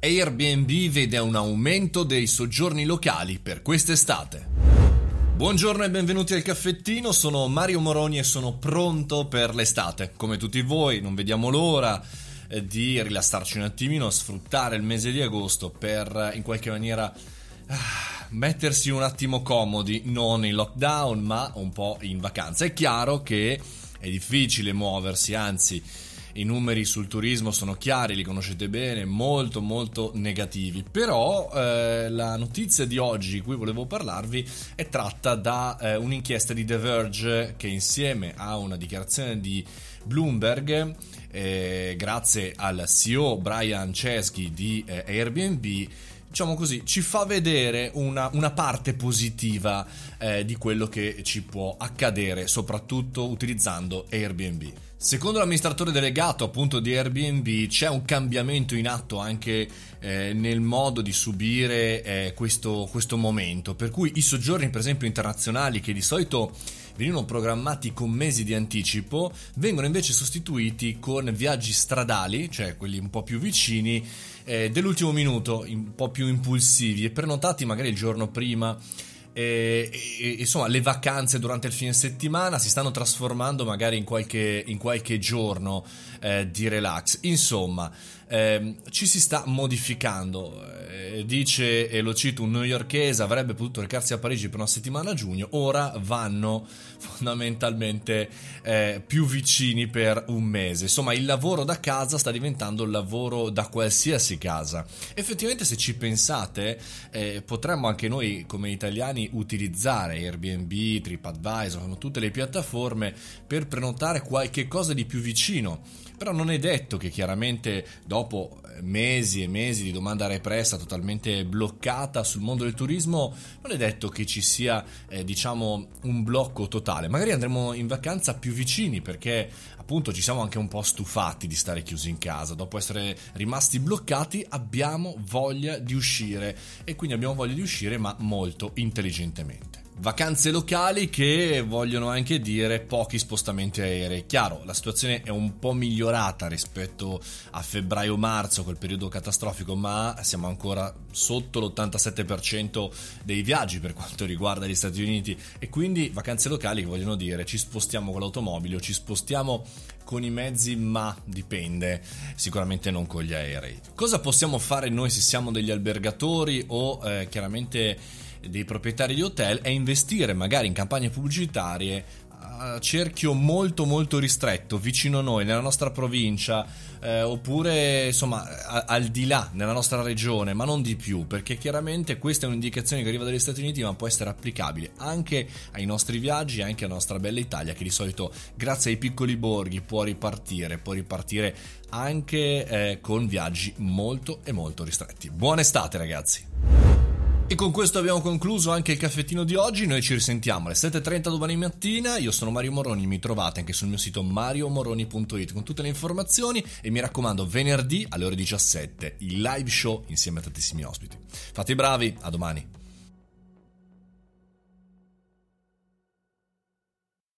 Airbnb vede un aumento dei soggiorni locali per quest'estate. Buongiorno e benvenuti al caffettino, sono Mario Moroni e sono pronto per l'estate. Come tutti voi, non vediamo l'ora eh, di rilassarci un attimino, sfruttare il mese di agosto per in qualche maniera ah, mettersi un attimo comodi, non in lockdown ma un po' in vacanza. È chiaro che è difficile muoversi, anzi i numeri sul turismo sono chiari, li conoscete bene, molto molto negativi. Però eh, la notizia di oggi di cui volevo parlarvi è tratta da eh, un'inchiesta di The Verge che insieme a una dichiarazione di Bloomberg, eh, grazie al CEO Brian Chesky di eh, Airbnb, diciamo così, ci fa vedere una, una parte positiva eh, di quello che ci può accadere, soprattutto utilizzando Airbnb. Secondo l'amministratore delegato appunto di Airbnb c'è un cambiamento in atto anche eh, nel modo di subire eh, questo, questo momento, per cui i soggiorni per esempio internazionali che di solito venivano programmati con mesi di anticipo vengono invece sostituiti con viaggi stradali, cioè quelli un po' più vicini, eh, dell'ultimo minuto, un po' più impulsivi e prenotati magari il giorno prima e, e, insomma, le vacanze durante il fine settimana si stanno trasformando magari in qualche, in qualche giorno eh, di relax. Insomma, eh, ci si sta modificando. Eh, dice, e lo cito, un newyorkese avrebbe potuto recarsi a Parigi per una settimana a giugno, ora vanno fondamentalmente eh, più vicini per un mese. Insomma, il lavoro da casa sta diventando il lavoro da qualsiasi casa. Effettivamente, se ci pensate, eh, potremmo anche noi come italiani utilizzare Airbnb, TripAdvisor, tutte le piattaforme per prenotare qualche cosa di più vicino. Però non è detto che chiaramente dopo eh, mesi e mesi di domanda repressa totalmente bloccata sul mondo del turismo, non è detto che ci sia eh, diciamo un blocco totale. Magari andremo in vacanza più vicini perché appunto ci siamo anche un po' stufati di stare chiusi in casa. Dopo essere rimasti bloccati abbiamo voglia di uscire e quindi abbiamo voglia di uscire ma molto intelligentemente. Vacanze locali che vogliono anche dire pochi spostamenti aerei. Chiaro, la situazione è un po' migliorata rispetto a febbraio-marzo, quel periodo catastrofico, ma siamo ancora sotto l'87% dei viaggi per quanto riguarda gli Stati Uniti e quindi vacanze locali che vogliono dire ci spostiamo con l'automobile o ci spostiamo con i mezzi, ma dipende, sicuramente non con gli aerei. Cosa possiamo fare noi se siamo degli albergatori o eh, chiaramente dei proprietari di hotel è investire magari in campagne pubblicitarie a cerchio molto molto ristretto vicino a noi nella nostra provincia eh, oppure insomma a, al di là nella nostra regione ma non di più perché chiaramente questa è un'indicazione che arriva dagli Stati Uniti ma può essere applicabile anche ai nostri viaggi anche alla nostra bella Italia che di solito grazie ai piccoli borghi può ripartire può ripartire anche eh, con viaggi molto e molto ristretti. Buona estate ragazzi e con questo abbiamo concluso anche il caffettino di oggi. Noi ci risentiamo alle 7.30 domani mattina. Io sono Mario Moroni, mi trovate anche sul mio sito mariomoroni.it con tutte le informazioni. E mi raccomando, venerdì alle ore 17 il live show insieme a tantissimi ospiti. Fate i bravi, a domani.